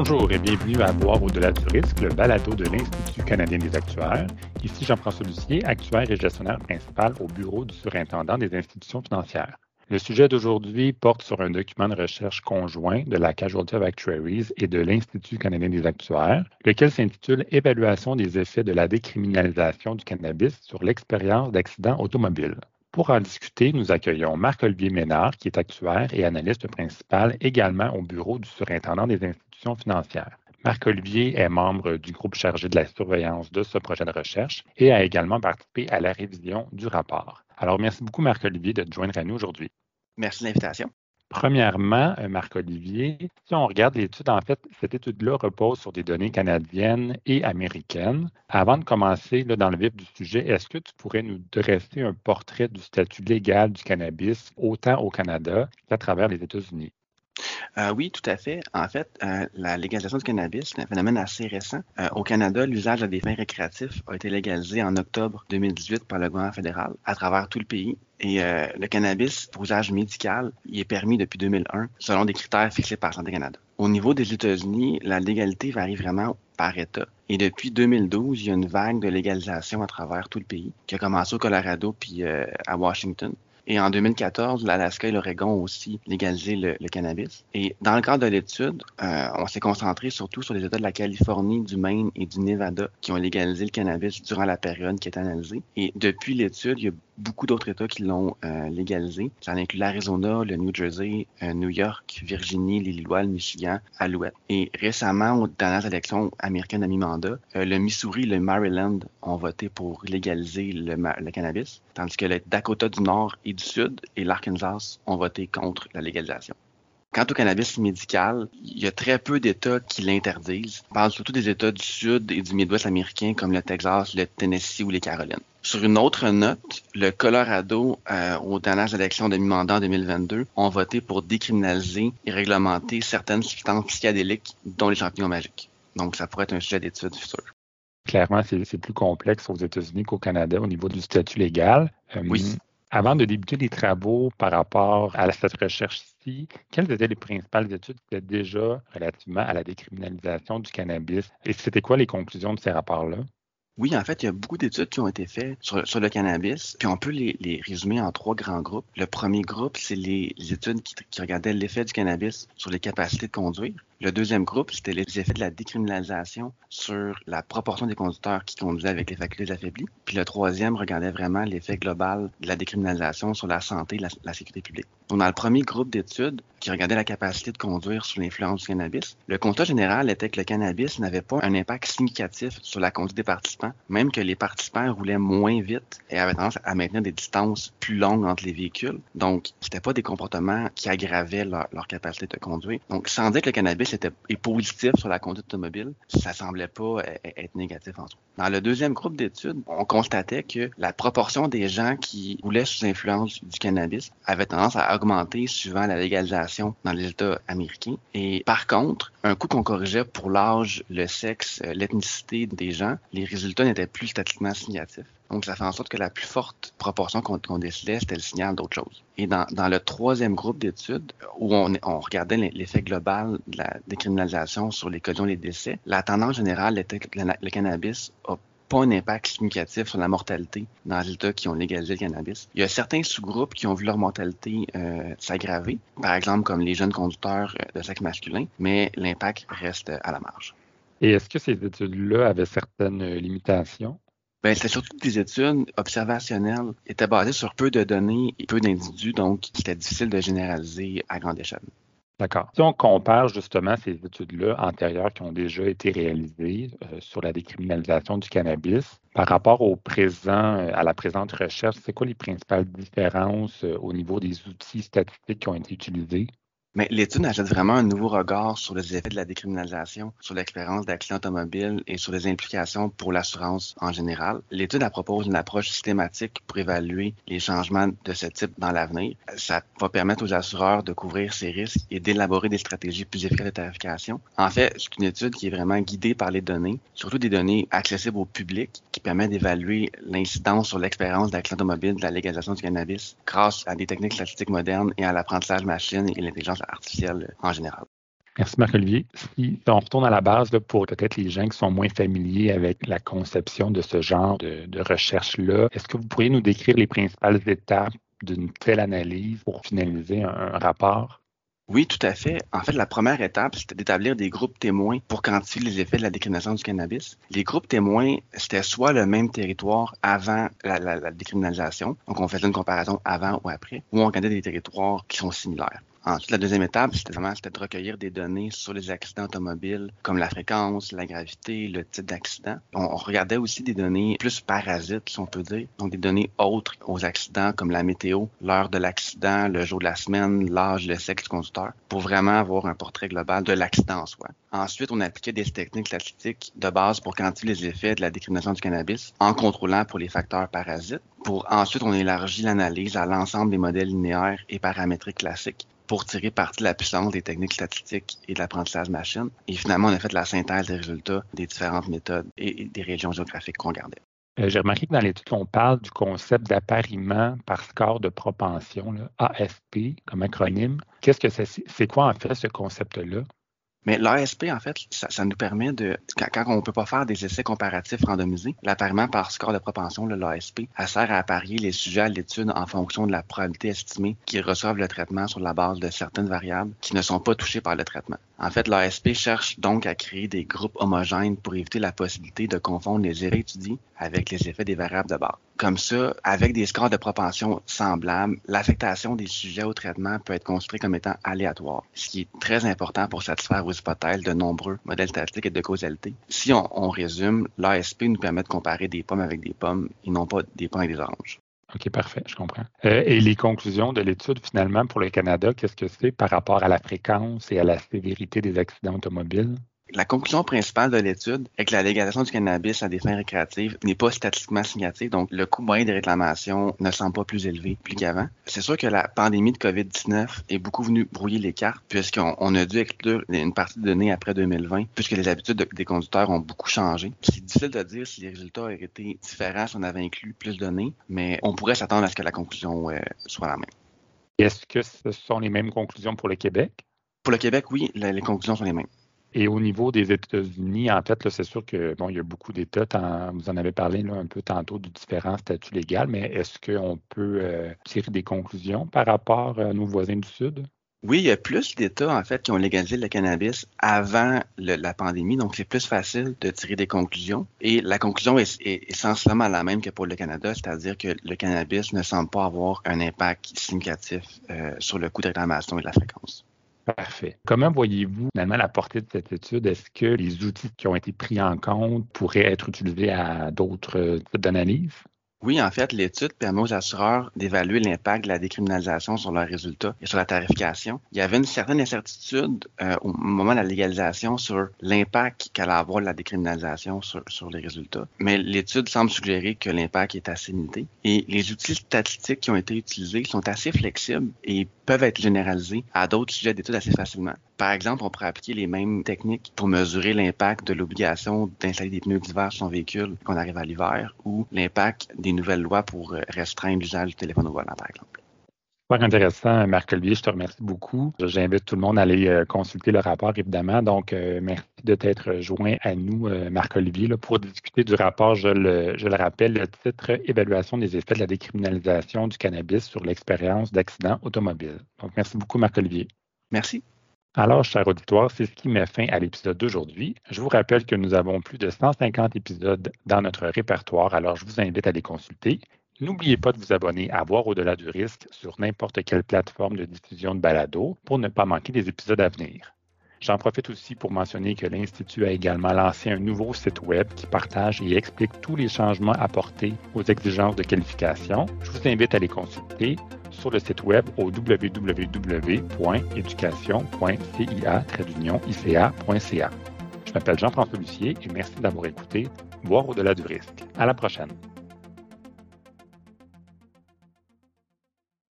Bonjour et bienvenue à Boire au-delà du risque, le balado de l'Institut canadien des actuaires. Ici Jean-François Lucier, actuaire et gestionnaire principal au bureau du surintendant des institutions financières. Le sujet d'aujourd'hui porte sur un document de recherche conjoint de la Casualty of Actuaries et de l'Institut canadien des actuaires, lequel s'intitule Évaluation des effets de la décriminalisation du cannabis sur l'expérience d'accidents automobiles. Pour en discuter, nous accueillons Marc-Olivier Ménard, qui est actuaire et analyste principal également au bureau du surintendant des institutions financières. Marc-Olivier est membre du groupe chargé de la surveillance de ce projet de recherche et a également participé à la révision du rapport. Alors, merci beaucoup, Marc-Olivier, de te joindre à nous aujourd'hui. Merci de l'invitation. Premièrement, euh, Marc-Olivier, si on regarde l'étude, en fait, cette étude-là repose sur des données canadiennes et américaines. Avant de commencer là, dans le vif du sujet, est-ce que tu pourrais nous dresser un portrait du statut légal du cannabis autant au Canada qu'à travers les États-Unis? Euh, oui, tout à fait. En fait, euh, la légalisation du cannabis, c'est un phénomène assez récent. Euh, au Canada, l'usage à des fins récréatifs a été légalisé en octobre 2018 par le gouvernement fédéral à travers tout le pays. Et le cannabis pour usage médical, il est permis depuis 2001 selon des critères fixés par Santé Canada. Au niveau des États-Unis, la légalité varie vraiment par État. Et depuis 2012, il y a une vague de légalisation à travers tout le pays qui a commencé au Colorado puis à Washington. Et en 2014, l'Alaska et l'Oregon ont aussi légalisé le, cannabis. Et dans le cadre de l'étude, euh, on s'est concentré surtout sur les États de la Californie, du Maine et du Nevada qui ont légalisé le cannabis durant la période qui est analysée. Et depuis l'étude, il y a beaucoup d'autres États qui l'ont euh, légalisé. Ça inclut l'Arizona, le New Jersey, euh, New York, Virginie, l'Illinois, le Michigan, Alouette. Et récemment, aux dernières élections américaines à mi-mandat, le Missouri, le Maryland ont voté pour légaliser le, le, cannabis, tandis que le Dakota du Nord et du Sud et l'Arkansas ont voté contre la légalisation. Quant au cannabis médical, il y a très peu d'États qui l'interdisent. On parle surtout des États du Sud et du Midwest américain comme le Texas, le Tennessee ou les Carolines. Sur une autre note, le Colorado, euh, aux dernières élections de mi-mandat en 2022, ont voté pour décriminaliser et réglementer certaines substances psychédéliques, dont les champignons magiques. Donc, ça pourrait être un sujet d'étude futur. Clairement, c'est plus complexe aux États-Unis qu'au Canada au niveau du statut légal. Euh, oui. Avant de débuter les travaux par rapport à cette recherche-ci, quelles étaient les principales études qui étaient déjà relativement à la décriminalisation du cannabis? Et c'était quoi les conclusions de ces rapports-là? Oui, en fait, il y a beaucoup d'études qui ont été faites sur, le cannabis, puis on peut les, résumer en trois grands groupes. Le premier groupe, c'est les, études qui, qui regardaient l'effet du cannabis sur les capacités de conduire. Le deuxième groupe, c'était les effets de la décriminalisation sur la proportion des conducteurs qui conduisaient avec les facultés affaiblies. Puis le troisième regardait vraiment l'effet global de la décriminalisation sur la santé et la, sécurité publique. Donc, dans le premier groupe d'études qui regardait la capacité de conduire sous l'influence du cannabis, le constat général était que le cannabis n'avait pas un impact significatif sur la conduite des participants, même que les participants roulaient moins vite et avaient tendance à maintenir des distances plus longues entre les véhicules. Donc, c'était pas des comportements qui aggravaient leur, leur capacité de conduire. Donc, sans dire que le cannabis était, est positif sur la conduite automobile, ça semblait pas euh, être négatif en tout. Dans le deuxième groupe d'études, on constatait que la proportion des gens qui roulaient sous influence du cannabis avait tendance à augmenter suivant la légalisation dans les États américains. Et par contre, un coup qu'on corrigeait pour l'âge, le sexe, l'ethnicité des gens, les résultats n'étaient plus statistiquement significatifs. Donc, ça fait en sorte que la plus forte proportion qu'on décelait, c'était le signal d'autre chose. Et dans, le troisième groupe d'études, où on, regardait l'effet global de la décriminalisation sur les collisions et les décès, la tendance générale était que le, cannabis pas un impact significatif sur la mortalité dans les États qui ont légalisé le cannabis. Il y a certains sous-groupes qui ont vu leur mortalité euh, s'aggraver, par exemple comme les jeunes conducteurs euh, de sexe masculin, mais l'impact reste à la marge. Et est-ce que ces études-là avaient certaines limitations? Ben, c'était surtout des études observationnelles, étaient basées sur peu de données et peu d'individus, donc c'était difficile de généraliser à grande échelle. D'accord. Si on compare justement ces études-là antérieures qui ont déjà été réalisées euh, sur la décriminalisation du cannabis par rapport au présent, euh, à la présente recherche, c'est quoi les principales différences euh, au niveau des outils statistiques qui ont été utilisés? Mais l'étude achète vraiment un nouveau regard sur les effets de la décriminalisation, sur l'expérience d'accident automobile et sur les implications pour l'assurance en général. L'étude propose une approche systématique pour évaluer les changements de ce type dans l'avenir. Ça va permettre aux assureurs de couvrir ces risques et d'élaborer des stratégies plus efficaces de tarification. En fait, c'est une étude qui est vraiment guidée par les données, surtout des données accessibles au public, qui permet d'évaluer l'incidence sur l'expérience d'accident automobile de la légalisation du cannabis grâce à des techniques statistiques modernes et à l'apprentissage machine et l'intelligence artificielle en général. Merci Marc-Olivier. Si on retourne à la base pour peut-être les gens qui sont moins familiers avec la conception de ce genre de, de recherche-là, est-ce que vous pourriez nous décrire les principales étapes d'une telle analyse pour finaliser un, un rapport? Oui, tout à fait. En fait, la première étape, c'était d'établir des groupes témoins pour quantifier les effets de la décriminalisation du cannabis. Les groupes témoins, c'était soit le même territoire avant la, la, la, décriminalisation, donc on faisait une comparaison avant ou après, ou on regardait des territoires qui sont similaires. Ensuite, la deuxième étape, c'était de recueillir des données sur les accidents automobiles, comme la fréquence, la gravité, le type d'accident. On, on, regardait aussi des données plus parasites, si on peut dire, donc des données autres aux accidents, comme la météo, l'heure de l'accident, le jour de la semaine, l'âge, le sexe du conducteur, pour vraiment avoir un portrait global de l'accident en soi. Ensuite, on appliquait des techniques statistiques de base pour quantifier les effets de la décriminalisation du cannabis en contrôlant pour les facteurs parasites. Pour ensuite, on élargit l'analyse à l'ensemble des modèles linéaires et paramétriques classiques pour tirer parti de la puissance des techniques statistiques et de l'apprentissage machine. Et finalement, on a fait la synthèse des résultats des différentes méthodes et des régions géographiques qu'on regardait. Euh, J'ai remarqué que dans l'étude, on parle du concept d'appariement par score de propension, là, ASP comme acronyme. Qu'est-ce que c'est? C'est quoi en fait ce concept-là? Mais l'ASP, en fait, ça, nous permet de, quand, quand on ne peut pas faire des essais comparatifs randomisés, l'appariement par score de propension, l'ASP, elle sert à apparier les sujets à l'étude en fonction de la probabilité estimée qu'ils reçoivent le traitement sur la base de certaines variables qui ne sont pas touchées par le traitement. En fait, l'ASP cherche donc à créer des groupes homogènes pour éviter la possibilité de confondre les effets étudiés avec les effets des variables de base. Comme ça, avec des scores de propension semblables, l'affectation des sujets au traitement peut être considérée comme étant aléatoire, ce qui est très important pour satisfaire aux hypothèses de nombreux modèles statistiques et de causalité. Si on, on résume, l'ASP nous permet de comparer des pommes avec des pommes et non pas des pommes avec des oranges. OK, parfait, je comprends. Euh, et les conclusions de l'étude, finalement, pour le Canada, qu'est-ce que c'est par rapport à la fréquence et à la sévérité des accidents automobiles? La conclusion principale de l'étude est que la légalisation du cannabis à des fins récréatives n'est pas statistiquement significative, donc le coût moyen des réclamations ne semble pas plus élevé plus qu'avant. C'est sûr que la pandémie de COVID-19 est beaucoup venue brouiller les cartes, puisqu'on on a dû exclure une partie de données après 2020, puisque les habitudes de, des conducteurs ont beaucoup changé. C'est difficile de dire si les résultats auraient été différents si on avait inclus plus de données, mais on pourrait s'attendre à ce que la conclusion euh, soit la même. Est-ce que ce sont les mêmes conclusions pour le Québec? Pour le Québec, oui, les conclusions sont les mêmes. Et au niveau des États-Unis, en fait, c'est sûr que bon, il y a beaucoup d'États. Vous en avez parlé un peu tantôt du différent statut légal, mais est-ce qu'on peut euh, tirer des conclusions par rapport à nos voisins du Sud? Oui, il y a plus d'États, en fait, qui ont légalisé le cannabis avant la pandémie, donc c'est plus facile de tirer des conclusions. Et la conclusion est, est, essentiellement la même que pour le Canada, c'est-à-dire que le cannabis ne semble pas avoir un impact significatif euh, sur le coût de réclamation et de la fréquence. Parfait. Comment voyez-vous finalement la portée de cette étude? Est-ce que les outils qui ont été pris en compte pourraient être utilisés à d'autres types d'analyses? Oui, en fait, l'étude permet aux assureurs d'évaluer l'impact de la décriminalisation sur leurs résultats et sur la tarification. Il y avait une certaine incertitude euh, au moment de la légalisation sur l'impact qu'allait avoir la décriminalisation sur, sur les résultats. Mais l'étude semble suggérer que l'impact est assez limité. Et les outils statistiques qui ont été utilisés sont assez flexibles et peuvent être généralisés à d'autres sujets d'études assez facilement. Par exemple, on pourrait appliquer les mêmes techniques pour mesurer l'impact de l'obligation d'installer des pneus d'hiver sur son véhicule quand on arrive à l'hiver ou l'impact des nouvelles lois pour restreindre l'usage du téléphone au volant, par exemple. Super intéressant, Marc-Olivier. Je te remercie beaucoup. J'invite tout le monde à aller consulter le rapport, évidemment. Donc, euh, merci de t'être joint à nous, euh, Marc-Olivier, pour discuter du rapport. Je le, je le rappelle, le titre Évaluation des effets de la décriminalisation du cannabis sur l'expérience d'accidents automobiles. Donc, merci beaucoup, Marc-Olivier. Merci. Alors, cher auditoire, c'est ce qui met fin à l'épisode d'aujourd'hui. Je vous rappelle que nous avons plus de 150 épisodes dans notre répertoire, alors je vous invite à les consulter. N'oubliez pas de vous abonner à Voir au-delà du risque sur n'importe quelle plateforme de diffusion de balado pour ne pas manquer des épisodes à venir. J'en profite aussi pour mentionner que l'Institut a également lancé un nouveau site Web qui partage et explique tous les changements apportés aux exigences de qualification. Je vous invite à les consulter sur le site web au www.éducation.cia-ica.ca. Je m'appelle Jean-François Lucier et merci d'avoir écouté Voir au-delà du risque. À la prochaine.